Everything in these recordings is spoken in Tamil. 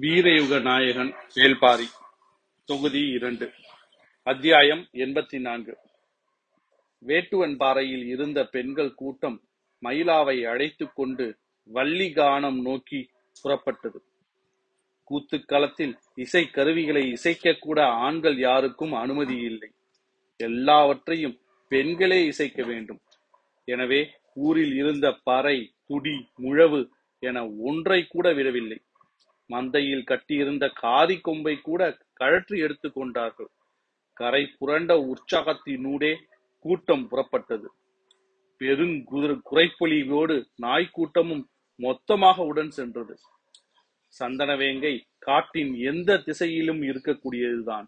வீரயுக நாயகன் வேல்பாரி தொகுதி இரண்டு அத்தியாயம் எண்பத்தி நான்கு வேட்டுவன் பாறையில் இருந்த பெண்கள் கூட்டம் மயிலாவை அழைத்துக் கொண்டு வள்ளிகானம் நோக்கி புறப்பட்டது. கூத்துக்களத்தில் இசை கருவிகளை இசைக்கக்கூட ஆண்கள் யாருக்கும் அனுமதி இல்லை. எல்லாவற்றையும் பெண்களே இசைக்க வேண்டும். எனவே ஊரில் இருந்த பறை துடி முழவு என ஒன்றை கூட விடவில்லை. மந்தையில் கட்டியிருந்த காதி கொம்பை கூட கழற்றி எடுத்துக் கொண்டார்கள். கரை புரண்ட உற்சாகத்தினூடே கூட்டம் புறப்பட்டது. பெருங்குதிர குறைப்பொலிவோடு நாய்க்கூட்டமும் மொத்தமாக உடன் சென்றது. சந்தனவேங்கை காட்டின் எந்த திசையிலும் இருக்கக்கூடியதுதான்.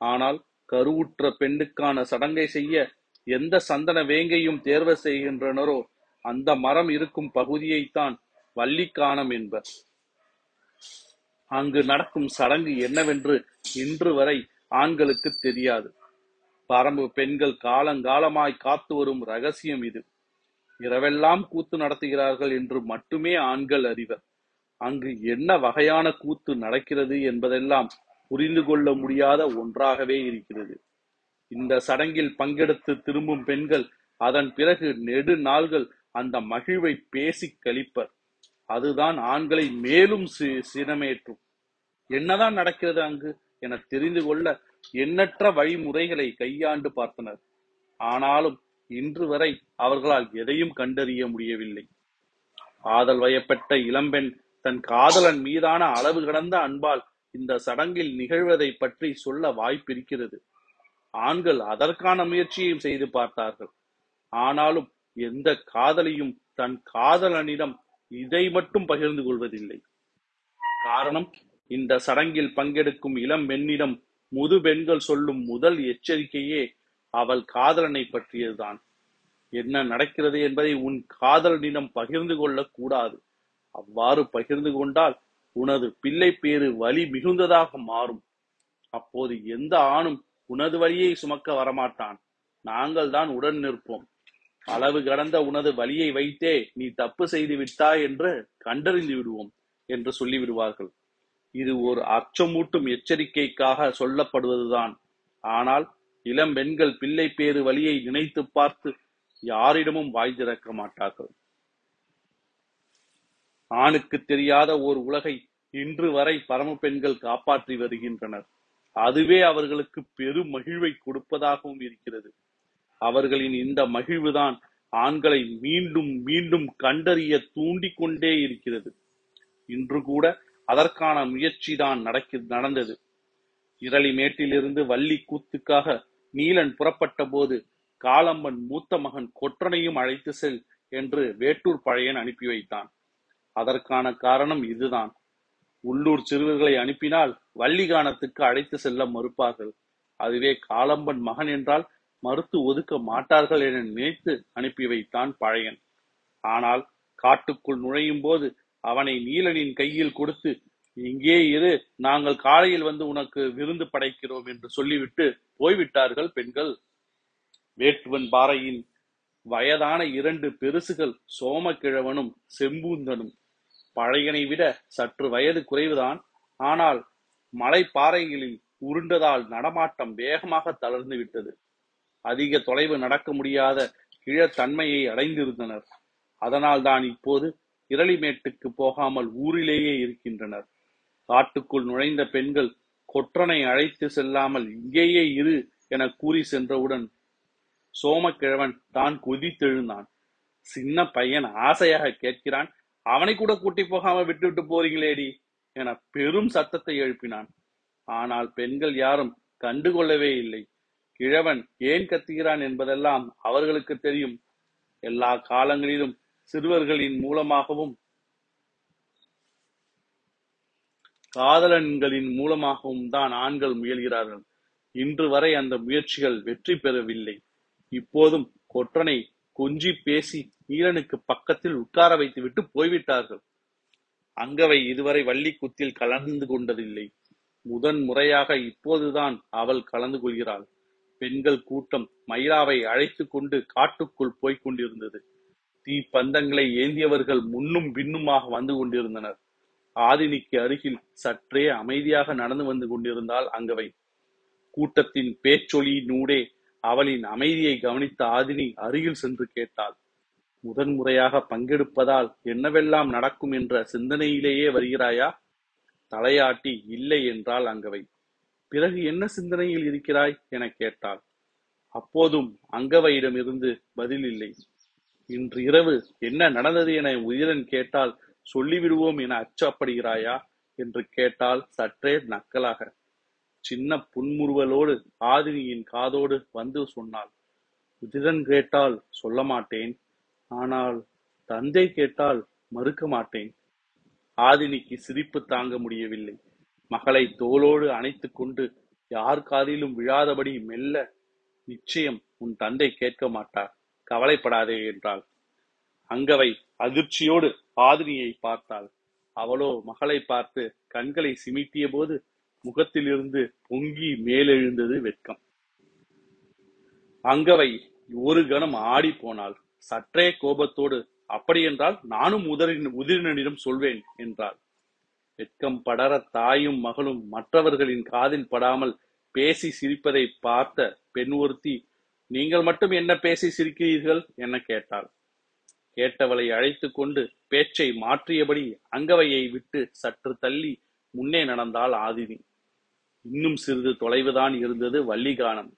ஆனால் கருவுற்ற பெண்ணுக்கான சடங்கை செய்ய எந்த சந்தன வேங்கையும் தேர்வு செய்கின்றனரோ அந்த மரம் இருக்கும் பகுதியைத்தான் வள்ளிக்கானம் என்பர். அங்கு நடக்கும் சடங்கு என்னவென்று இன்று வரை ஆண்களுக்கு தெரியாது. பரம்பு பெண்கள் காலங்காலமாய் காத்து வரும் ரகசியம் இது. இரவெல்லாம் கூத்து நடத்துகிறார்கள் என்று மட்டுமே ஆண்கள் அறிவர். அங்கு என்ன வகையான கூத்து நடக்கிறது என்பதெல்லாம் புரிந்து கொள்ள முடியாத ஒன்றாகவே இருக்கிறது. இந்த சடங்கில் பங்கெடுத்து திரும்பும் பெண்கள் அதன் பிறகு நெடு நாள்கள் அந்த மகிழ்வை பேசி கழிப்பர். அதுதான் ஆண்களை மேலும் சினமேற்றும். என்னதான் நடக்கிறது அங்கு என தெரிந்து கொள்ள எண்ணற்ற வழிமுறைகளை கையாண்டு பார்த்தனர். ஆனாலும் இன்று வரை அவர்களால் எதையும் கண்டறிய முடியவில்லை. ஆதல் வயப்பட்ட இளம்பெண் தன் காதலன் மீதான அளவு கடந்த அன்பால் இந்த சடங்கில் நிகழ்வதை பற்றி சொல்ல வாய்ப்பிருக்கிறது. ஆண்கள் அதற்கான முயற்சியையும் செய்து பார்த்தார்கள். ஆனாலும் எந்த காதலியும் தன் காதலனிடம் இதை மட்டும் பகிர்ந்து கொள்வதில்லை. காரணம் இந்த சடங்கில் பங்கெடுக்கும் இளம் பெண்ணிடம் முது பெண்கள் சொல்லும் முதல் எச்சரிக்கையே அவள் காதலனை பற்றியதுதான். என்ன நடக்கிறது என்பதை உன் காதலனிடம் பகிர்ந்து கொள்ளக் கூடாது அவ்வாறு பகிர்ந்து கொண்டால் உனது பிள்ளை பேறு வலி மிகுந்ததாக மாறும். அப்போது எந்த ஆணும் உனது வழியை சுமக்க வரமாட்டான். நாங்கள் தான் உடன் நிற்போம். அளவு கடந்த உனது வழியை வைத்தே நீ தப்பு செய்து விட்டாய் என்று கண்டறிந்து விடுவோம் என்று சொல்லிவிடுவார்கள். இது ஒரு அச்சமூட்டும் எச்சரிக்கைக்காக சொல்லப்படுவதுதான். ஆனால் இளம் பெண்கள் பிள்ளை பேறு வழியை நினைத்து பார்த்து யாரிடமும் வாய் திறக்க மாட்டார்கள். ஆணுக்கு தெரியாத ஓர் உலகை இன்று வரை பரம பெண்கள் காப்பாற்றி வருகின்றனர். அதுவே அவர்களுக்கு பெரும் மகிழ்வை கொடுப்பதாகவும் இருக்கிறது. அவர்களின் இந்த மகிழ்வுதான் ஆண்களை மீண்டும் மீண்டும் கண்டறிய தூண்டிக்கொண்டே இருக்கிறது. இன்று கூட அதற்கான முயற்சி தான் நடக்க நடந்தது. இரளிமேட்டிலிருந்து வள்ளி கூத்துக்காக நீலன் புறப்பட்ட போது காலம்பன் மூத்த மகன் கொற்றனையும் அழைத்து செல் என்று வேட்டூர் பழையன் அனுப்பி வைத்தான். அதற்கான காரணம் இதுதான். உள்ளூர் சிறுவர்களை அனுப்பினால் வள்ளிகானத்துக்கு அழைத்து செல்ல மறுப்பார்கள். அதுவே காலம்பன் மகன் என்றால் மறுத்து ஒதுக்க மாட்டார்கள் என நினைத்து அனுப்பி வைத்தான் பழையன். ஆனால் காட்டுக்குள் நுழையும் போது அவனை நீலனின் கையில் கொடுத்து இங்கே இரு நாங்கள் காலையில் வந்து உனக்கு விருந்து படைக்கிறோம் என்று சொல்லிவிட்டு போய்விட்டார்கள் பெண்கள். வேட்டுவன் பாறையின் வயதான இரண்டு பெருசுகள் சோமக்கிழவனும் செம்பூந்தனும். பழையனை விட சற்று வயது குறைவுதான். ஆனால் மலை பாறைகளில் உருண்டதால் நடமாட்டம் வேகமாக தளர்ந்து விட்டது. அதிக தொலைவு நடக்க முடியாத கிழத்தன்மையை அடைந்திருந்தனர். அதனால் தான் இப்போது இரளிமேட்டுக்கு போகாமல் ஊரிலேயே இருக்கின்றனர். காட்டுக்குள் நுழைந்த பெண்கள் கொற்றனை அழைத்து செல்லாமல் இங்கேயே இரு என கூறி சென்றவுடன் சோமக்கிழவன் தான் கொதித்தெழுந்தான். சின்ன பையன் ஆசையாக கேட்கிறான் அவனை கூட கூட்டி போகாம விட்டுவிட்டு போறீங்களேடி என பெரும் சத்தத்தை எழுப்பினான். ஆனால் பெண்கள் யாரும் கண்டுகொள்ளவே இல்லை. கிழவன் ஏன் கத்துகிறான் என்பதெல்லாம் அவர்களுக்கு தெரியும். எல்லா காலங்களிலும் சிறுவர்களின் மூலமாகவும் காதலன்களின் மூலமாகவும் தான் ஆண்கள் முயல்கிறார்கள். இன்று வரை அந்த முயற்சிகள் வெற்றி பெறவில்லை. இப்போதும் கொற்றனை கொஞ்சி பேசி ஈரனுக்கு பக்கத்தில் உட்கார வைத்துவிட்டு போய்விட்டார்கள். அங்கவை இதுவரை வள்ளி குத்தில் கலந்து கொண்டதில்லை. முதன் முறையாக இப்போதுதான் அவள் கலந்து கொள்கிறாள். பெண்கள் கூட்டம் மயிலாவை அழைத்து கொண்டு காட்டுக்குள் போய்க் கொண்டிருந்தது. தீ பந்தங்களை ஏந்தியவர்கள் முன்னும் பின்னுமாக வந்து கொண்டிருந்தனர். ஆதினிக்கு அருகில் சற்றே அமைதியாக நடந்து வந்து கொண்டிருந்தாள் அங்கவை. கூட்டத்தின் பேச்சொலியினூடே அவளின் அமைதியை கவனித்த ஆதினி அருகில் சென்று கேட்டாள். முதன்முறையாக பங்கெடுப்பதால் என்னவெல்லாம் நடக்கும் என்ற சிந்தனையிலேயே வருகிறாயா? தலையாட்டி இல்லை என்றாள் அங்கவை. பிறகு என்ன சிந்தனையில் இருக்கிறாய் என கேட்டாள். அப்போதும் அங்கவையிடம் இருந்து பதில் இல்லை. இன்று இரவு என்ன நடந்தது என உயிரன் கேட்டால் சொல்லிவிடுவோம் என அச்சப்படுகிறாயா? என்று கேட்டால் சற்றே நக்கலாக. சின்ன புன்முறுவலோடு ஆதினியின் காதோடு வந்து சொன்னாள். உதிரன் கேட்டால் சொல்ல மாட்டேன். ஆனால் தந்தை கேட்டால் மறுக்க மாட்டேன். ஆதினிக்கு சிரிப்பு தாங்க முடியவில்லை. மகளை தோளோடு அணைத்துக் கொண்டு யார் காதிலும் விழாதபடி மெல்ல நிச்சயம் உன் தந்தை கேட்க மாட்டார் கவலைப்படாதே என்றாள். அங்கவை அதிர்ச்சியோடு ஆதினியை பார்த்தாள். அவளோ மகளை பார்த்து கண்களை சிமிட்டிய போது முகத்திலிருந்து பொங்கி மேலெழுந்தது வெட்கம். அங்கவை ஒரு கணம் ஆடி போனாள். சற்றே கோபத்தோடு அப்படியென்றால் நானும் உதரின் உதிரனிடம் சொல்வேன் என்றாள். வெட்கம் படர தாயும் மகளும் மற்றவர்களின் காதில் படாமல் பேசி சிரிப்பதை பார்த்த பெண் ஒருத்தி நீங்கள் மட்டும் என்ன பேசி சிரிக்கிறீர்கள்? என கேட்டாள். கேட்டவளை அழைத்து கொண்டு பேச்சை மாற்றியபடி அங்கவையை விட்டு சற்று தள்ளி முன்னே நடந்தாள் ஆதினி இன்னும் சிறிது தொலைவுதான் இருந்தது வள்ளிகானம்.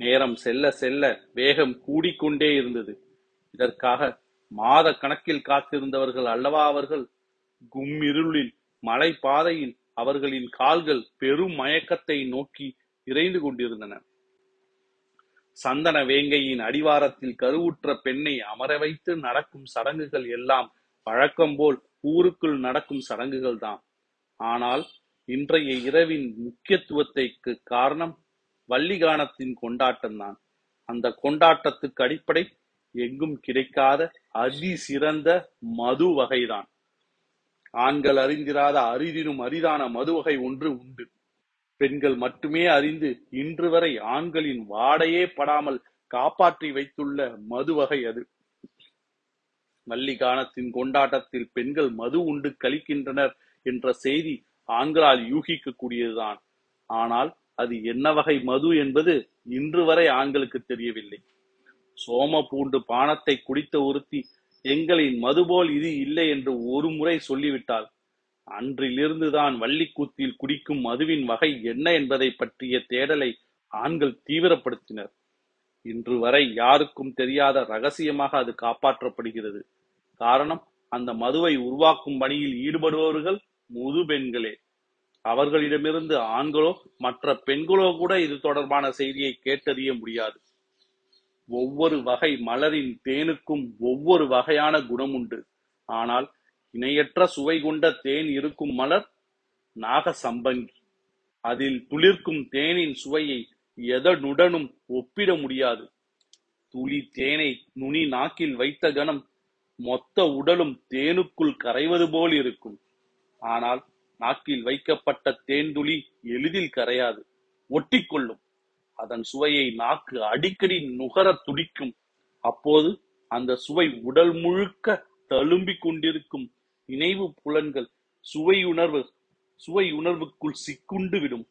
நேரம் செல்ல செல்ல வேகம் கூடிக்கொண்டே இருந்தது. இதற்காக மாத கணக்கில் காத்திருந்தவர்கள் அல்லவா அவர்கள்? கும்மிருளில் மலை பாதையில் அவர்களின் கால்கள் பெரும் மயக்கத்தை நோக்கி இறைந்து கொண்டிருந்தன. சந்தன வேங்கையின் அடிவாரத்தில் கருவுற்ற பெண்ணை அமர வைத்து நடக்கும் சடங்குகள் எல்லாம் வழக்கம் போல் ஊருக்குள் நடக்கும் சடங்குகள் தான். ஆனால் இன்றைய இரவின் முக்கியத்துவத்தைக்கு காரணம் வள்ளிகானத்தின் கொண்டாட்டம் தான். அந்த கொண்டாட்டத்துக்கு அடிப்படை எங்கும் கிடைக்காத அதி சிறந்த மது வகைதான். ஆண்கள் அறிந்திராத அரிதினும் அரிதான மது வகை ஒன்று உண்டு. பெண்கள் மட்டுமே அறிந்து இன்று வரை ஆண்களின் வாடையே படாமல் காப்பாற்றி வைத்துள்ள மது வகை அது. மல்லிகானத்தின் கொண்டாட்டத்தில் பெண்கள் மது உண்டு கழிக்கின்றனர் என்ற செய்தி ஆண்களால் யூகிக்க கூடியதுதான் ஆனால் அது என்ன வகை மது என்பது இன்று வரை ஆண்களுக்கு தெரியவில்லை. சோம பூண்டு பானத்தை குடித்த ஒருத்தி எங்களின் மதுபோல் இது இல்லை என்று ஒரு முறை சொல்லிவிட்டாள் அன்றிலிருந்துதான் வள்ளிக்கூத்தில் குடிக்கும் மதுவின் வகை என்ன என்பதை பற்றிய தேடலை ஆண்கள் தீவிரப்படுத்தினர். இன்று வரை யாருக்கும் தெரியாத ரகசியமாக அது காப்பாற்றப்படுகிறது. காரணம் அந்த மதுவை உருவாக்கும் பணியில் ஈடுபடுபவர்கள் முது பெண்களே. அவர்களிடமிருந்து ஆண்களோ மற்ற பெண்களோ கூட இது தொடர்பான செய்தியை கேட்டறிய முடியாது. ஒவ்வொரு வகை மலரின் தேனுக்கும் ஒவ்வொரு வகையான குணம் உண்டு ஆனால் இணையற்ற சுவை கொண்ட தேன் இருக்கும் மலர் நாக சம்பங்கி அதில் துளிர்க்கும் தேனின் சுவையை எதனுடனும் ஒப்பிட முடியாது. துளி தேனை நுனி நாக்கில் வைத்த கணம் மொத்த உடலும் தேனுக்குள் கரைவது போல் இருக்கும். ஆனால் நாக்கில் வைக்கப்பட்ட தேன் துளி எளிதில் கரையாது ஒட்டிக்கொள்ளும். அதன் சுவையை நாக்கு அடிக்கடி நுகர துடிக்கும். அப்போது அந்த சுவை உடல் முழுக்க தழும்பிக் கொண்டிருக்கும். நினைவு புலன்கள் சுவை உணர்வு சுவை உணர்வுக்குள் சிக்குண்டு விடும்.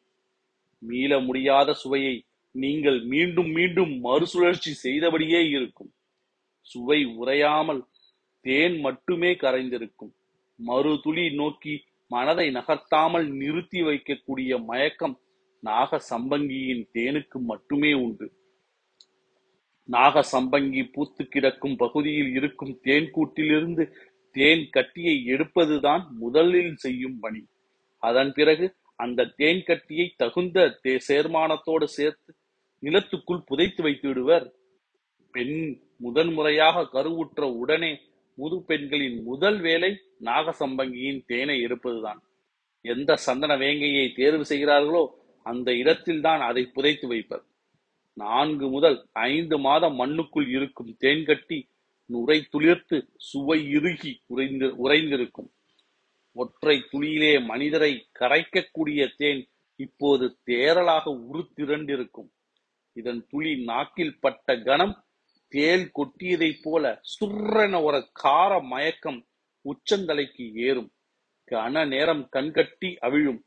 மீள முடியாத சுவையை நீங்கள் மீண்டும் மீண்டும் மறுசுழற்சி செய்தபடியே இருக்கும். சுவை உறையாமல் தேன் மட்டுமே கரைந்திருக்கும். மறு துளி நோக்கி மனதை நகர்த்தாமல் நிறுத்தி வைக்கக்கூடிய மயக்கம் நாக சம்பங்கியின் தேனுக்கு மட்டுமே உண்டு. நாக சம்பங்கி பூத்து கிடக்கும் பகுதியில் இருக்கும் தேன் கூட்டிலிருந்து தேன் கட்டியை எடுப்பதுதான் முதலில் செய்யும் பணி. அதன் பிறகு அந்த தேன் கட்டியை தகுந்த தே- சேர்மானத்தோடு சேர்த்து நிலத்துக்குள் புதைத்து வைத்து விடுவர் பெண் முதன்முறையாக கருவுற்ற உடனே முது பெண்களின் முதல் வேலை நாகசம்பங்கியின் தேனை எடுப்பதுதான். எந்த சந்தன வேங்கையை தேர்வு செய்கிறார்களோ அந்த இடத்தில்தான் அதை புதைத்து வைப்பர். நான்கு முதல் ஐந்து மாதம் மண்ணுக்குள் இருக்கும் தேன்கட்டி நுரை துளிர்த்து சுவை இறுகி உறைந்து உறைந்திருக்கும். ஒற்றை துளியிலே மனிதரை கரைக்கக்கூடிய தேன் இப்போது தேரலாக உருத்திரண்டிருக்கும். இதன் துளி நாக்கில் பட்ட கணம் தேல் கொட்டியதைப் போல சுர்ரென ஒரு கார மயக்கம் உச்சந்தலைக்கு ஏறும். கன நேரம் கண்கட்டி அவிழும்.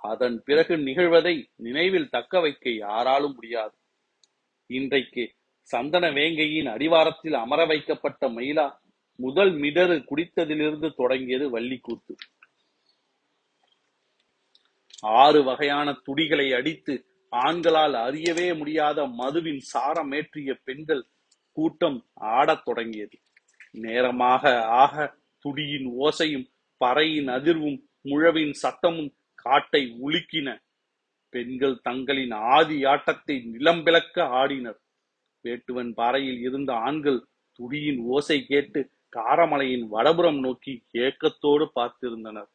அதன் பிறகு நிகழ்வதை நினைவில் தக்க வைக்க யாராலும் முடியாது. இன்றைக்கு சந்தன வேங்கையின் அடிவாரத்தில் அமர வைக்கப்பட்ட மயிலா முதல் மிடறு குடித்ததிலிருந்து தொடங்கியது வள்ளிக்கூத்து. ஆறு வகையான துடிகளை அடித்து ஆண்களால் அறியவே முடியாத மதுவின் சாரமேற்றிய பெண்கள் கூட்டம் ஆடத் தொடங்கியது. நேரமாக ஆக துடியின் ஓசையும் பறையின் அதிர்வும் முழவின் சத்தமும் காட்டை உலுக்கின பெண்கள் தங்களின் ஆதி ஆட்டத்தை நிலம்பிளக்க ஆடினர். வேட்டுவன் பாறையில் இருந்த ஆண்கள் துடியின் ஓசை கேட்டு காரமலையின் வடபுறம் நோக்கி ஏக்கத்தோடு பார்த்திருந்தனர்.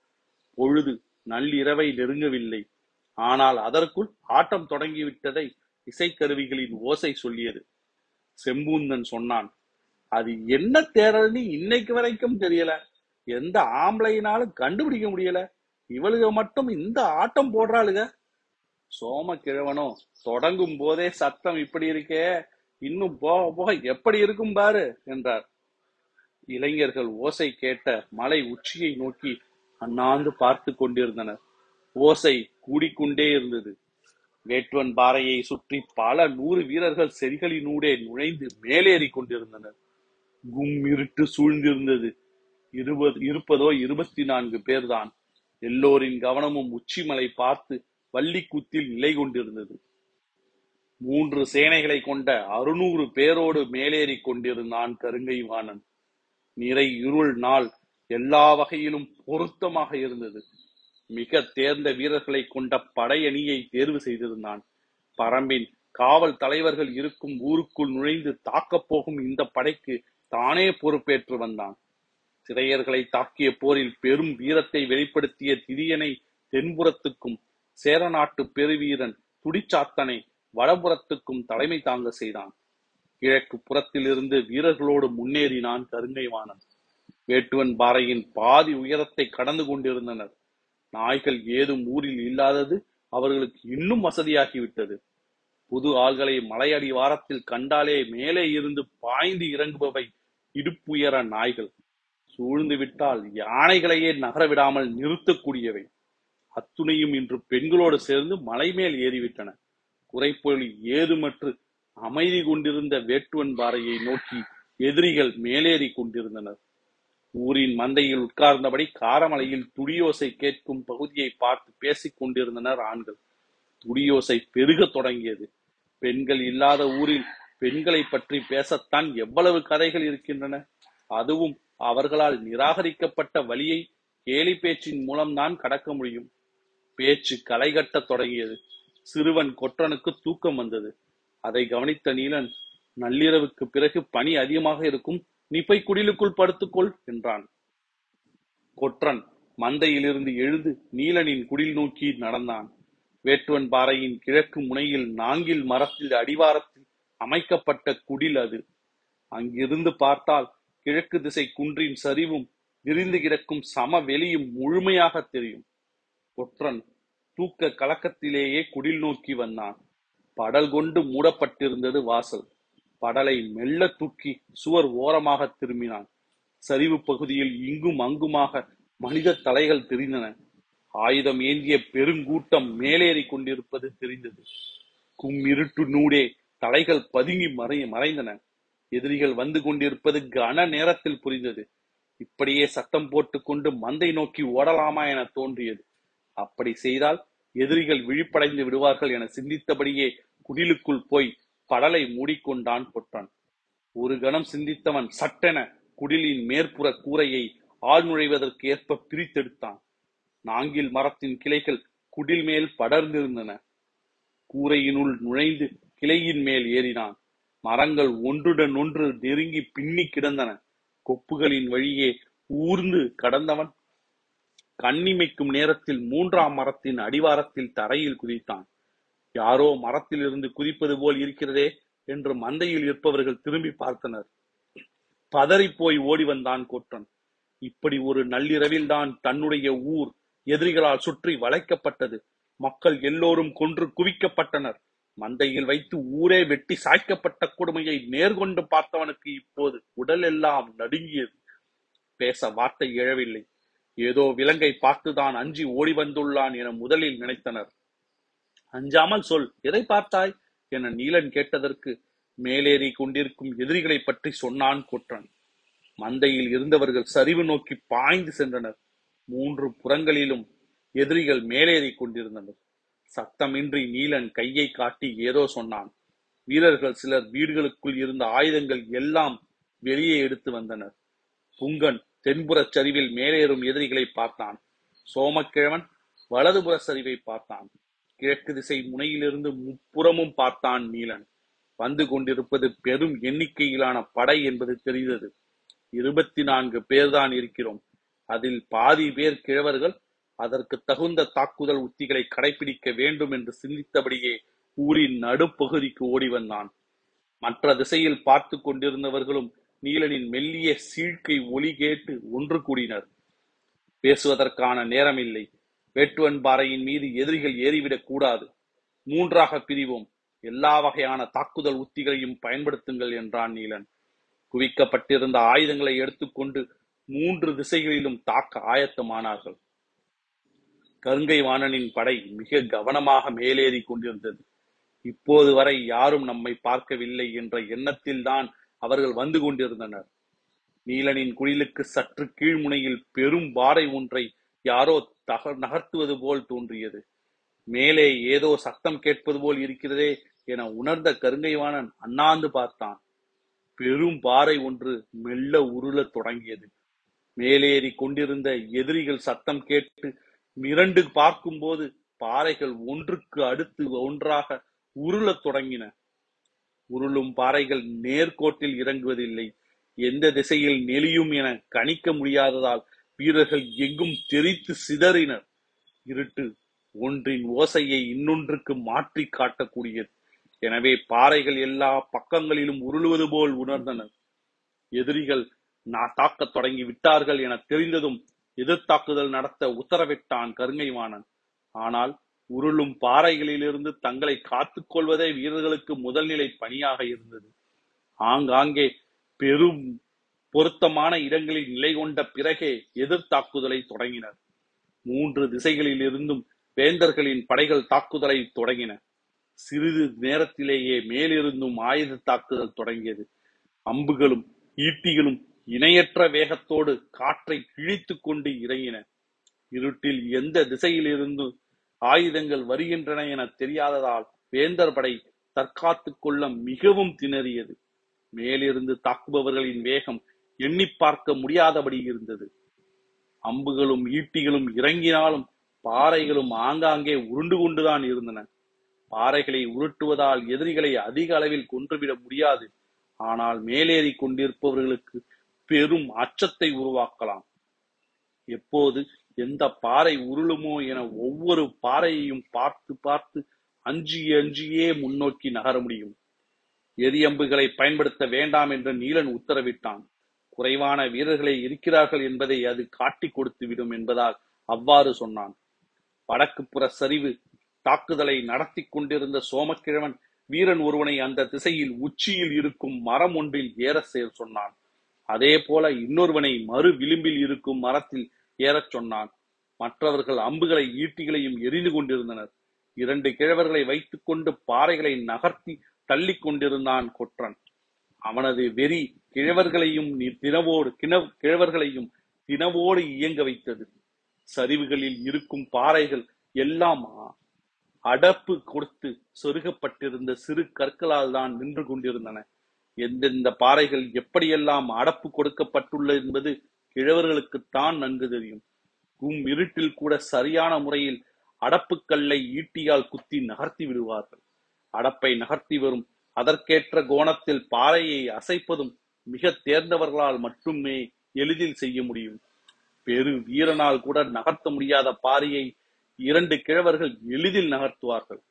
பொழுது நள்ளிரவை நெருங்கவில்லை. ஆனால் அதற்குள் ஆட்டம் தொடங்கிவிட்டதை இசைக்கருவிகளின் ஓசை சொல்லியது. செம்பூந்தன் சொன்னான் அது என்ன தேரல்னு இன்னைக்கு வரைக்கும் தெரியல. எந்த ஆம்பளையினாலும் கண்டுபிடிக்க முடியல. இவளுக மட்டும் இந்த ஆட்டம் போடுறாளுக. சோம கிழவனும் தொடங்கும் போதே சத்தம் இப்படி இருக்கே இன்னும் போக போக எப்படி இருக்கும் பாரு என்றார். இளைஞர்கள் ஓசை கேட்ட மலை உச்சியை நோக்கி அண்ணாந்து பார்த்து கொண்டிருந்தனர். ஓசை கூடிக்கொண்டே இருந்தது. வேட்டுவன் பாறையை சுற்றி பல நூறு வீரர்கள் செடிகளினூடே நுழைந்து மேலேறி கொண்டிருந்தனர். கும் இருட்டு சூழ்ந்திருந்தது. இருபது இருப்பதோ இருபத்தி நான்கு பேர்தான். எல்லோரின் கவனமும் உச்சிமலை பார்த்து வள்ளிக்குத்தில் நிலை கொண்டிருந்தது. மூன்று சேனைகளை கொண்ட அறுநூறு பேரோடு மேலேறி கொண்டிருந்தான் கருங்கை வாணன் நிறை இருள் நாள் எல்லா வகையிலும் பொருத்தமாக இருந்தது. மிக தேர்ந்த வீரர்களை கொண்ட படையணியை தேர்வு செய்திருந்தான். பரம்பின் காவல் தலைவர்கள் இருக்கும் ஊருக்குள் நுழைந்து தாக்கப் போகும் இந்த படைக்கு தானே பொறுப்பேற்று வந்தான். திரையர்களை தாக்கிய போரில் பெரும் வீரத்தை வெளிப்படுத்திய திரியனை தென்புறத்துக்கும் சேரநாட்டு பெருவீரன் துடிச்சாத்தனை வடபுறத்துக்கும் தலைமை தாங்க செய்தான். கிழக்கு புறத்திலிருந்து வீரர்களோடு முன்னேறினான் கருங்கைவானன் வேட்டுவன் பாறையின் பாதி உயரத்தை கடந்து கொண்டிருந்தனர். நாய்கள் ஏதும் ஊரில் இல்லாதது அவர்களுக்கு இன்னும் வசதியாகிவிட்டது. புது ஆள்களை மலையடி வாரத்தில் கண்டாலே மேலே இருந்து பாய்ந்து இறங்குபவை இடுப்புயர நாய்கள். சூழ்ந்து விட்டால் யானைகளையே நகர விடாமல் நிறுத்தக்கூடியவை. அத்துணையும் இன்று பெண்களோடு சேர்ந்து மலை மேல் ஏறிவிட்டன. குறைப்பொழி ஏதுமற்று அமைதி கொண்டிருந்த வேட்டுவன் பாறையை நோக்கி எதிரிகள் மேலேறி கொண்டிருந்தனர். ஊரின் மந்தையில் உட்கார்ந்தபடி காரமலையில் துடியோசை கேட்கும் பகுதியை பார்த்து பேசிக் கொண்டிருந்தனர் ஆண்கள். துடியோசை பெருக தொடங்கியது. பெண்கள் இல்லாத ஊரில் பெண்களை பற்றி பேசத்தான் எவ்வளவு கதைகள் இருக்கின்றன. அதுவும் அவர்களால் நிராகரிக்கப்பட்ட வழியை கேலி பேச்சின் மூலம்தான் கடக்க முடியும். பேச்சு களைகட்டத் தொடங்கியது. சிறுவன் கொற்றனுக்கு தூக்கம் வந்தது. அதை கவனித்த நீலன் நள்ளிரவுக்கு பிறகு பனி அதிகமாக இருக்கும். நீ போய் குடிலுக்குள் படுத்துக்கொள் என்றான். கொற்றன் மந்தையிலிருந்து எழுந்து நீலனின் குடில் நோக்கி நடந்தான். வேட்டுவன் பாறையின் கிழக்கு முனையில் நான்கில் மரத்தில் அடிவாரத்தில் அமைக்கப்பட்ட குடில் அது. அங்கிருந்து பார்த்தால் கிழக்கு திசை குன்றின் சரிவும் விரிந்து கிடக்கும் சமவெளியும் முழுமையாக தெரியும். கொற்றன் தூக்க கலக்கத்திலேயே குடில் நோக்கி வந்தான். படல் கொண்டு மூடப்பட்டிருந்தது வாசல். படலை மெல்ல தூக்கி சுவர் ஓரமாக திரும்பினான். சரிவு பகுதியில் இங்கும் அங்குமாக மனித தலைகள் தெரிந்தன. ஆயுதம் ஏந்திய பெருங்கூட்டம் மேலேறி கொண்டிருப்பது தெரிந்தது. கும்மிருட்டு நூடே தலைகள் பதுங்கி மறை மறைந்தன. எதிரிகள் வந்து கொண்டிருப்பது கன நேரத்தில் புரிந்தது. இப்படியே சத்தம் போட்டுக்கொண்டு மந்தை நோக்கி ஓடலாமா என தோன்றியது. அப்படி செய்தால் எதிரிகள் விழிப்படைந்து விடுவார்கள் என சிந்தித்தபடியே குடிலுக்குள் போய் படலை மூடிக்கொண்டான் கொற்றான் ஒரு கணம் சிந்தித்தவன் சட்டென குடிலின் மேற்புற கூரையை ஆள் நுழைவதற்கு ஏற்ப பிரித்தெடுத்தான். நாங்கில் மரத்தின் கிளைகள் குடில் மேல் படர்ந்திருந்தன. கூரையினுள் நுழைந்து கிளையின் மேல் ஏறினான். மரங்கள் ஒன்றுடன் ஒன்று நெருங்கி பின்னி கிடந்தன. கொப்புகளின் வழியே ஊர்ந்து கடந்தவன் கண்ணிமைக்கும் நேரத்தில் மூன்றாம் மரத்தின் அடிவாரத்தில் தரையில் குதித்தான். யாரோ மரத்திலிருந்து குதிப்பது போல் இருக்கிறதே என்று மந்தையில் இருப்பவர்கள் திரும்பி பார்த்தனர். பதறிப்போய் ஓடி வந்தான் கொற்றன் இப்படி ஒரு நள்ளிரவில் தான் தன்னுடைய ஊர் எதிரிகளால் சுற்றி வளைக்கப்பட்டது. மக்கள் எல்லோரும் கொன்று குவிக்கப்பட்டனர். மந்தையில் வைத்து ஊரே வெட்டி சாய்க்கப்பட்ட கொடுமையை நேர்கொண்டு பார்த்தவனுக்கு இப்போது உடல் எல்லாம் நடுங்கியது. பேச வார்த்தை எழவில்லை. ஏதோ விலங்கை பார்த்துதான் அஞ்சி ஓடி வந்துள்ளான் என முதலில் நினைத்தனர். அஞ்சாமல் சொல் எதை பார்த்தாய்? என நீலன் கேட்டதற்கு மேலேறி கொண்டிருக்கும் எதிரிகளை பற்றி சொன்னான் கொற்றன். மந்தையில் இருந்தவர்கள் சரிவு நோக்கி பாய்ந்து சென்றனர். மூன்று புறங்களிலும் எதிரிகள் மேலேறி கொண்டிருந்தனர். சத்தமின்றி நீலன் கையை காட்டி ஏதோ சொன்னான். வீரர்கள் சிலர் வீடுகளுக்குள் இருந்த ஆயுதங்கள் எல்லாம் வெளியே எடுத்து வந்தனர். புங்கன் தென்புறச் சரிவில் மேலேறும் எதிரிகளை பார்த்தான். சோமக்கிழவன் வலதுபுற சரிவை பார்த்தான். கிழக்கு திசை முனையிலிருந்து முப்புறமும் பார்த்தான் நீலன். வந்து கொண்டிருப்பது பெரும் எண்ணிக்கையிலான படை என்பது தெரிந்தது. இருபத்தி நான்கு பேர்தான் இருக்கிறோம். அதில் பாதி பேர் கிழவர்கள் அதற்கு தகுந்த தாக்குதல் உத்திகளை கடைபிடிக்க வேண்டும் என்று சிந்தித்தபடியே ஊரின் நடுப்பகுதிக்கு ஓடி வந்தான். மற்ற திசையில் பார்த்து கொண்டிருந்தவர்களும் நீலனின் மெல்லிய சீழ்க்கை ஒலி கேட்டு ஒன்று கூடினர். பேசுவதற்கான நேரமில்லை. வேட்டுவன் பாறையின் மீது எதிரிகள் ஏறிவிடக் கூடாது. மூன்றாக பிரிவோம். எல்லா வகையான தாக்குதல் உத்திகளையும் பயன்படுத்துங்கள் என்றான் நீலன். குவிக்கப்பட்டிருந்த ஆயுதங்களை எடுத்துக்கொண்டு மூன்று திசைகளிலும் தாக்க ஆயத்தமானார்கள். கருங்கை வாணனின் படை மிக கவனமாக மேலேறி கொண்டிருந்தது. இப்போது வரை யாரும் நம்மை பார்க்கவில்லை என்ற எண்ணத்தில்தான் அவர்கள் வந்து கொண்டிருந்தனர். நீலனின் குடிலுக்கு சற்று கீழ்முனையில் பெரும் பாறை ஒன்றை யாரோ தக நகர்த்துவது போல் தோன்றியது. மேலே ஏதோ சத்தம் கேட்பது போல் இருக்கிறதே என உணர்ந்த கருங்கைவாணன் அண்ணாந்து பார்த்தான். பெரும் பாறை ஒன்று மெல்ல உருளத் தொடங்கியது. மேலேறி கொண்டிருந்த எதிரிகள் சத்தம் கேட்டு மிரண்டு பார்க்கும்போது பாறைகள் ஒன்றுக்கு அடுத்து ஒன்றாக உருளத் தொடங்கின. உருளும் பாறைகள் நேர்கோட்டில் இறங்குவதில்லை. எந்த திசையில் நெளியும் என கணிக்க முடியாததால் வீரர்கள் எங்கும் தெரித்து சிதறினர். இருட்டு ஒன்றின் ஓசையை இன்னொன்றுக்கு மாற்றி காட்டக்கூடியது. எனவே பாறைகள் எல்லா பக்கங்களிலும் உருளுவது போல் உணர்ந்தனர். எதிரிகள் நான் தாக்கத் தொடங்கி விட்டார்கள் என தெரிந்ததும் எதிர்த்தாக்குதல் நடத்த உத்தரவிட்டான் கருங்கைவாணன். ஆனால் உருளும் பாறைகளிலிருந்து தங்களை காத்துக் கொள்வதே வீரர்களுக்கு முதல்நிலை பணியாக இருந்தது. ஆங்காங்கே பெரும் பொருத்தமான இடங்களில் நிலை கொண்ட பிறகே எதிர்த்தாக்குதலை தொடங்கினர். மூன்று திசைகளில் இருந்தும் வேந்தர்களின் படைகள் தாக்குதலை தொடங்கின. சிறிது நேரத்திலேயே மேலிருந்தும் ஆயுத தாக்குதல் தொடங்கியது. அம்புகளும் ஈட்டிகளும் இணையற்ற வேகத்தோடு காற்றை கிழித்துக் கொண்டு இறங்கின. இருட்டில் எந்த திசையிலிருந்து ஆயுதங்கள் வருகின்றன என தெரியாததால் வேந்தர் படை தற்காத்துக் கொள்ள மிகவும் திணறியது. மேலிருந்து தாக்குபவர்களின் வேகம் எண்ணி பார்க்க முடியாதபடி இருந்தது. அம்புகளும் ஈட்டிகளும் இறங்கினாலும் பாறைகளும் ஆங்காங்கே உருண்டு கொண்டுதான் இருந்தன. பாறைகளை உருட்டுவதால் எதிரிகளை அதிக அளவில் கொன்றுவிட முடியாது. ஆனால் மேலேறி கொண்டிருப்பவர்களுக்கு பெரும் அச்சத்தை உருவாக்கலாம். எப்போது எந்த பாறை உருளுமோ என ஒவ்வொரு பாறையையும் பார்த்து பார்த்து அஞ்சி அஞ்சியே முன்னோக்கி நகர முடியும். எரியம்புகளை பயன்படுத்த வேண்டாம் என்று நீலன் உத்தரவிட்டான். குறைவான வீரர்களே இருக்கிறார்கள் என்பதை அது காட்டி கொடுத்து விடும் என்பதால் அவ்வாறு சொன்னான். வடக்கு புற சரிவு தாக்குதலை நடத்தி கொண்டிருந்த சோமக்கிழவன் வீரன் ஒருவனை அந்த திசையில் உச்சியில் இருக்கும் மரம் ஒன்றில் ஏற செயல் சொன்னான். அதே போல இன்னொருவனை மறு விளிம்பில் இருக்கும் மரத்தில் ஏறச் சொன்னான். மற்றவர்கள் அம்புகளை ஈட்டிகளையும் எரிந்து கொண்டிருந்தனர். இரண்டு கிழவர்களை வைத்துக் கொண்டு பாறைகளை நகர்த்தி தள்ளிக் கொண்டிருந்தான் கொற்றன். அவனது வெறி கிழவர்களையும் தினவோடு கிண- கிழவர்களையும் தினவோடு இயங்க வைத்தது. சரிவுகளில் இருக்கும் பாறைகள் எல்லாம் அடப்பு கொடுத்து சொருகப்பட்டிருந்த சிறு கற்களால் தான் நின்று கொண்டிருந்தன. எந்தெந்த பாறைகள் எப்படியெல்லாம் அடப்பு கொடுக்கப்பட்டுள்ளது என்பது கிழவர்களுக்குத்தான் நன்கு தெரியும். கும் இருட்டில் கூட சரியான முறையில் அடப்புக்கல்லை ஈட்டியால் குத்தி நகர்த்தி விடுவார்கள். அடப்பை நகர்த்தி வரும் அதற்கேற்ற கோணத்தில் பாறையை அசைப்பதும் மிக தேர்ந்தவர்களால் மட்டுமே எளிதில் செய்ய முடியும். பெரு வீரனால் கூட நகர்த்த முடியாத பாறையை இரண்டு கிழவர்கள் எளிதில் நகர்த்துவார்கள்.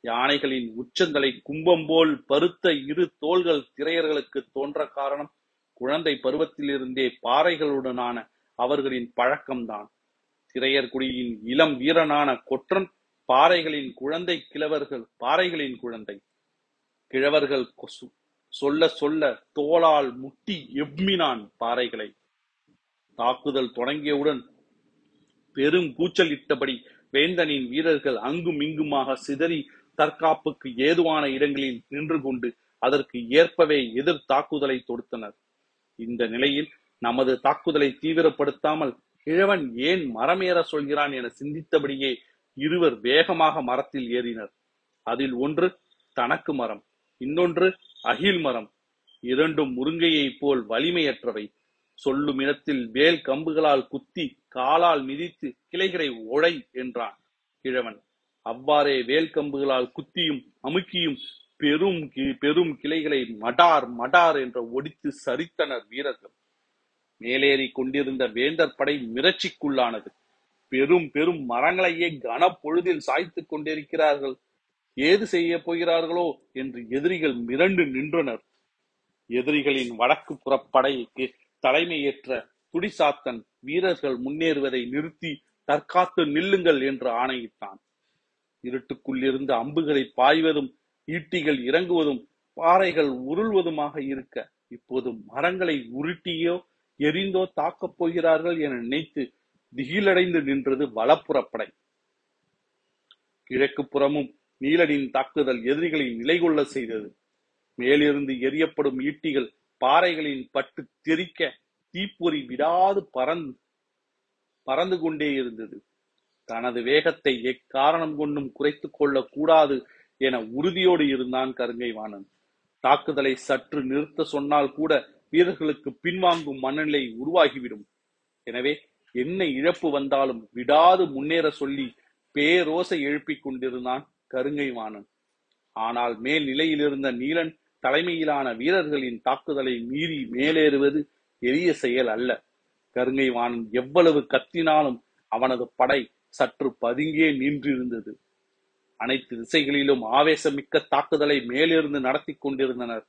யானைகளின் உச்சங்களை கும்பம் போல் பருத்த இரு தோள்கள் திரையர்களுக்கு தோன்ற காரணம் குழந்தை பருவத்திலிருந்தே பாறைகளுடனான அவர்களின் பழக்கம்தான். திரையர் குடியின் இளம் வீரனான கொற்றன் பாறைகளின் குழந்தை கிழவர்கள் பாறைகளின் குழந்தை. கிழவர்கள் கொசு- சொல்ல சொல்ல தோளால் முட்டி எவ்மினான் பாறைகளை. தாக்குதல் தொடங்கியவுடன் பெரும் கூச்சலிட்டபடி வேந்தனின் வீரர்கள் அங்கும் இங்குமாக சிதறி தற்காப்புக்கு ஏதுவான இடங்களில் நின்று கொண்டு அதற்கு ஏற்பவே எதிர் தாக்குதலை தொடுத்தனர். இந்த நிலையில் நமது தாக்குதலை தீவிரப்படுத்தாமல் கிழவன் ஏன் மரமேற சொல்கிறான் என சிந்தித்தபடியே இருவர் வேகமாக மரத்தில் ஏறினர். அதில் ஒன்று தனக்கு மரம் இன்னொன்று அகில் மரம். இரண்டும் முருங்கையைப் போல் வலிமையற்றவை. சொல்லும் இடத்தில் வேல் கம்புகளால் குத்தி காலால் மிதித்து கிளைகளை ஒழை என்றான் கிழவன் அவ்வாறே வேல் கம்புகளால் குத்தியும் அமுக்கியும் பெரும் கி- பெரும் கிளைகளை மடார் மடார் என்ற ஒடித்து சரித்தனர் வீரர்கள். மேலேறி கொண்டிருந்த வேந்தர் படை மிரட்சிக்குள்ளானது. பெரும் பெரும் மரங்களையே கனப்பொழுதில் சாய்த்துக் கொண்டிருக்கிறார்கள். ஏது செய்ய போகிறார்களோ என்று எதிரிகள் மிரண்டு நின்றனர். எதிரிகளின் வடக்கு புறப்படைக்கு தலைமையேற்ற துடிசாத்தன் வீரர்கள் முன்னேறுவதை நிறுத்தி தற்காத்து நில்லுங்கள் என்று ஆணையிட்டான். இருட்டுக்குள்ளிருந்து அம்புகளை பாய்வதும் ஈட்டிகள் இறங்குவதும் பாறைகள் உருள்வதுமாக இருக்க இப்போது மரங்களை உருட்டியோ எரிந்தோ தாக்கப் போகிறார்கள் என நினைத்து திகிலடைந்து நின்றது வலப்புறப்படை கிழக்கு புறமும் நீலனின் தாக்குதல் எதிரிகளை நிலைகொள்ள செய்தது. மேலிருந்து எரியப்படும் ஈட்டிகள் பாறைகளின் பட்டு தெறிக்க தீப்பொறி விடாது பறந்து பறந்து கொண்டே இருந்தது. தனது வேகத்தை எக்காரணம் கொண்டும் குறைத்துக் கொள்ளக் கூடாது என உறுதியோடு இருந்தான் கருங்கை வாணன் தாக்குதலை சற்று நிறுத்த சொன்னால் கூட வீரர்களுக்கு பின்வாங்கும் மனநிலை உருவாகிவிடும். எனவே என்ன இழப்பு வந்தாலும் விடாது முன்னேற சொல்லி பேரோசை எழுப்பிக் கொண்டிருந்தான் கருங்கை வாணன் ஆனால் மேல் நிலையில் இருந்த நீலன் தலைமையிலான வீரர்களின் தாக்குதலை மீறி மேலேறுவது எளிய செயல் அல்ல. கருங்கை வாணன் எவ்வளவு கத்தினாலும் அவனது படை சற்று பதுங்கே நின்றிருந்தது. அனைத்து திசைகளிலும் ஆவேசமிக்க தாக்குதலை மேலிருந்து நடத்தி கொண்டிருந்தனர்.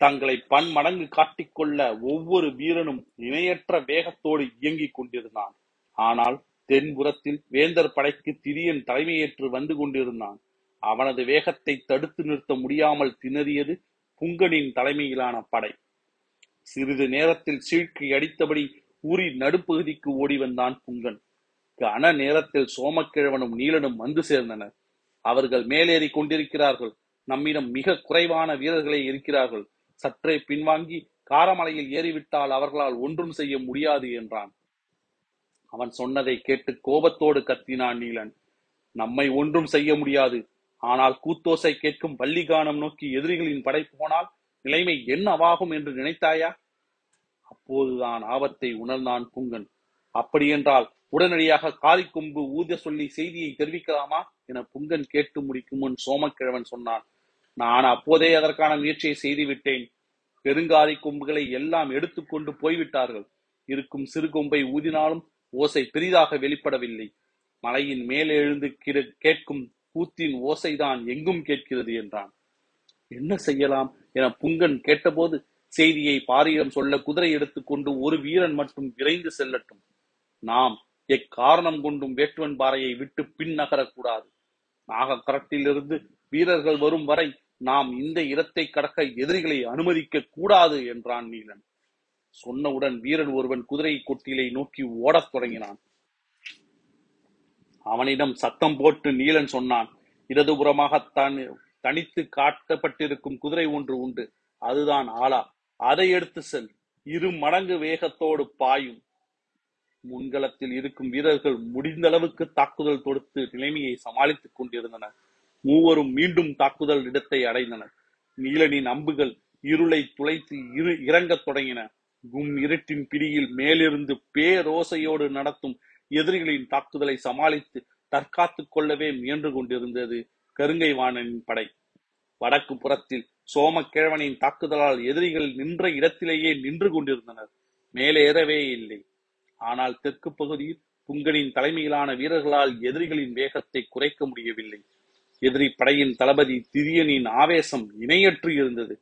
தங்களை பன்மடங்கு காட்டிக்கொள்ள ஒவ்வொரு வீரனும் இணையற்ற வேகத்தோடு இயங்கிக் கொண்டிருந்தான். ஆனால் தென்புறத்தில் வேந்தர் படைக்கு திரியன் தலைமையேற்று வந்து கொண்டிருந்தான். அவனது வேகத்தை தடுத்து நிறுத்த முடியாமல் திணறியது புங்கனின் தலைமையிலான படை. சிறிது நேரத்தில் சீழ்க்கை அடித்தபடி ஊரின் நடுப்பகுதிக்கு ஓடி வந்தான் புங்கன். கன நேரத்தில் சோமக்கிழவனும் நீலனும் வந்து சேர்ந்தனர். அவர்கள் மேலேறி கொண்டிருக்கிறார்கள். நம்மிடம் மிக குறைவான வீரர்களே இருக்கிறார்கள். சற்றே பின்வாங்கி காரமலையில் ஏறிவிட்டால் அவர்களால் ஒன்றும் செய்ய முடியாது என்றான். அவன் சொன்னதை கேட்டு கோபத்தோடு கத்தினான் நீலன். நம்மை ஒன்றும் செய்ய முடியாது. ஆனால் கூத்தோசை கேட்கும் வள்ளிகானம் நோக்கி எதிரிகளின் படை போனால் நிலைமை என்னவாகும் என்று நினைத்தாயா? அப்போதுதான் ஆபத்தை உணர்ந்தான் புங்கன் அப்படியென்றால் உடனடியாக காரிக்கொம்பு ஊத சொல்லி செய்தியை தெரிவிக்கலாமா என புங்கன் கேட்டு முடிக்கும் முன் சோமக்கிழவன் சொன்னான் நான் அப்போதே அதற்கான முயற்சியை செய்துவிட்டேன். பெருங்காரி கொம்புகளை எல்லாம் எடுத்துக்கொண்டு போய்விட்டார்கள். இருக்கும் சிறு கொம்பை ஊதினாலும் ஓசை பெரிதாக வெளிப்படவில்லை. மலையின் மேலே எழுந்து கேட்கும் கூத்தின் ஓசைதான் எங்கும் கேட்கிறது என்றான். என்ன செய்யலாம்? என புங்கன் கேட்டபோது செய்தியை பாரியிடம் சொல்ல குதிரை எடுத்துக்கொண்டு ஒரு வீரன் மட்டும் விரைந்து செல்லட்டும். நாம் எக்காரணம் கொண்டும் வேட்டுவன் பாறையை விட்டு பின் நகரக்கூடாது. நாகக்கரத்திலிருந்து வீரர்கள் வரும் வரை நாம் இந்த இடத்தை கடக்க எதிரிகளை அனுமதிக்க கூடாது என்றான் நீலன். சொன்னவுடன் வீரன் ஒருவன் குதிரை கொட்டிலை நோக்கி ஓடத் தொடங்கினான். அவனிடம் சத்தம் போட்டு நீலன் சொன்னான் இடதுபுறமாக தான் தனித்து காட்டப்பட்டிருக்கும் குதிரை ஒன்று உண்டு. அதுதான் ஆலா அதை எடுத்து செல். இரு மடங்கு வேகத்தோடு பாயும். முன்களத்தில் இருக்கும் வீரர்கள் முடிந்த அளவுக்கு தாக்குதல் தொடுத்து நிலைமையை சமாளித்துக் கொண்டிருந்தனர். மூவரும் மீண்டும் தாக்குதல் இடத்தை அடைந்தனர். நீலனின் அம்புகள் இருளை துளைத்து இரு இறங்கத் தொடங்கின. கும் இருட்டின் பிடியில் மேலிருந்து பேரோசையோடு நடத்தும் எதிரிகளின் தாக்குதலை சமாளித்து தற்காத்துக் கொள்ளவே முயன்று கொண்டிருந்தது கருங்கை வாணனின் படை. வடக்கு புறத்தில் சோமக்கிழவனின் தாக்குதலால் எதிரிகள் நின்ற இடத்திலேயே நின்று கொண்டிருந்தனர். மேலேறவே இல்லை. ஆனால் தெற்கு பகுதியில் புங்கனின் தலைமையிலான வீரர்களால் எதிரிகளின் வேகத்தை குறைக்க முடியவில்லை. எதிரி படையின் தளபதி திரியனின் ஆவேசம் இணையற்று இருந்தது.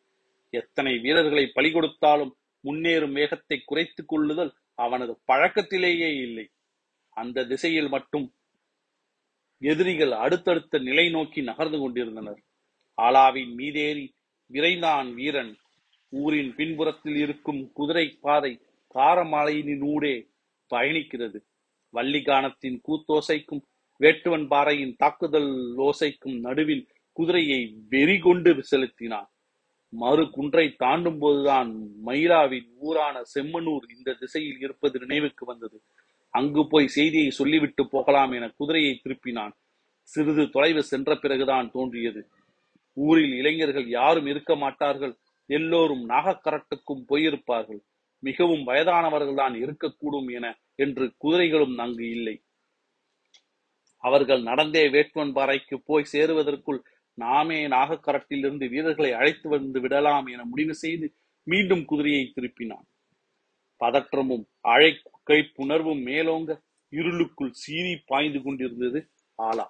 எத்தனை வீரர்களை பலி கொடுத்தாலும் முன்னேறும் வேகத்தை குறைத்துக் கொள்ளுதல் அவனது பழக்கத்திலேயே இல்லை. அந்த திசையில் மட்டும் எதிரிகள் அடுத்தடுத்த நிலை நோக்கி நகர்ந்து கொண்டிருந்தனர். ஆலாவின் மீதேறி விரைந்தான் வீரன். ஊரின் பின்புறத்தில் இருக்கும் குதிரை பாதை காரமலையினூடே பயணிக்கிறது. வள்ளிகானத்தின் கூத்தோசைக்கும் வேட்டுவன் பாறையின் தாக்குதல் ஓசைக்கும் நடுவில் குதிரையை வெறி கொண்டு செலுத்தினான். மறு குன்றை தாண்டும் போதுதான் மயிலாவின் ஊரான செம்மனூர் இந்த திசையில் இருப்பது நினைவுக்கு வந்தது. அங்கு போய் செய்தியை சொல்லிவிட்டு போகலாம் என குதிரையை திருப்பினான். சிறிது தொலைவு சென்ற பிறகுதான் தோன்றியது. ஊரில் இளைஞர்கள் யாரும் இருக்க மாட்டார்கள். எல்லோரும் நாகக்கரட்டுக்கும் போயிருப்பார்கள். மிகவும் வயதானவர்கள்தான் இருக்கக்கூடும் என என்று குதிரைகளும் அங்கு இல்லை. அவர்கள் நடந்தே வேட்பன் பாறைக்கு போய் சேருவதற்குள் நாமே நாகக்கரட்டிலிருந்து வீரர்களை அழைத்து வந்து விடலாம் என முடிவு செய்து மீண்டும் குதிரையை திருப்பினான். பதற்றமும் அழை கைப்புணர்வும் மேலோங்க இருளுக்குள் சீறி பாய்ந்து கொண்டிருந்தது ஆலா.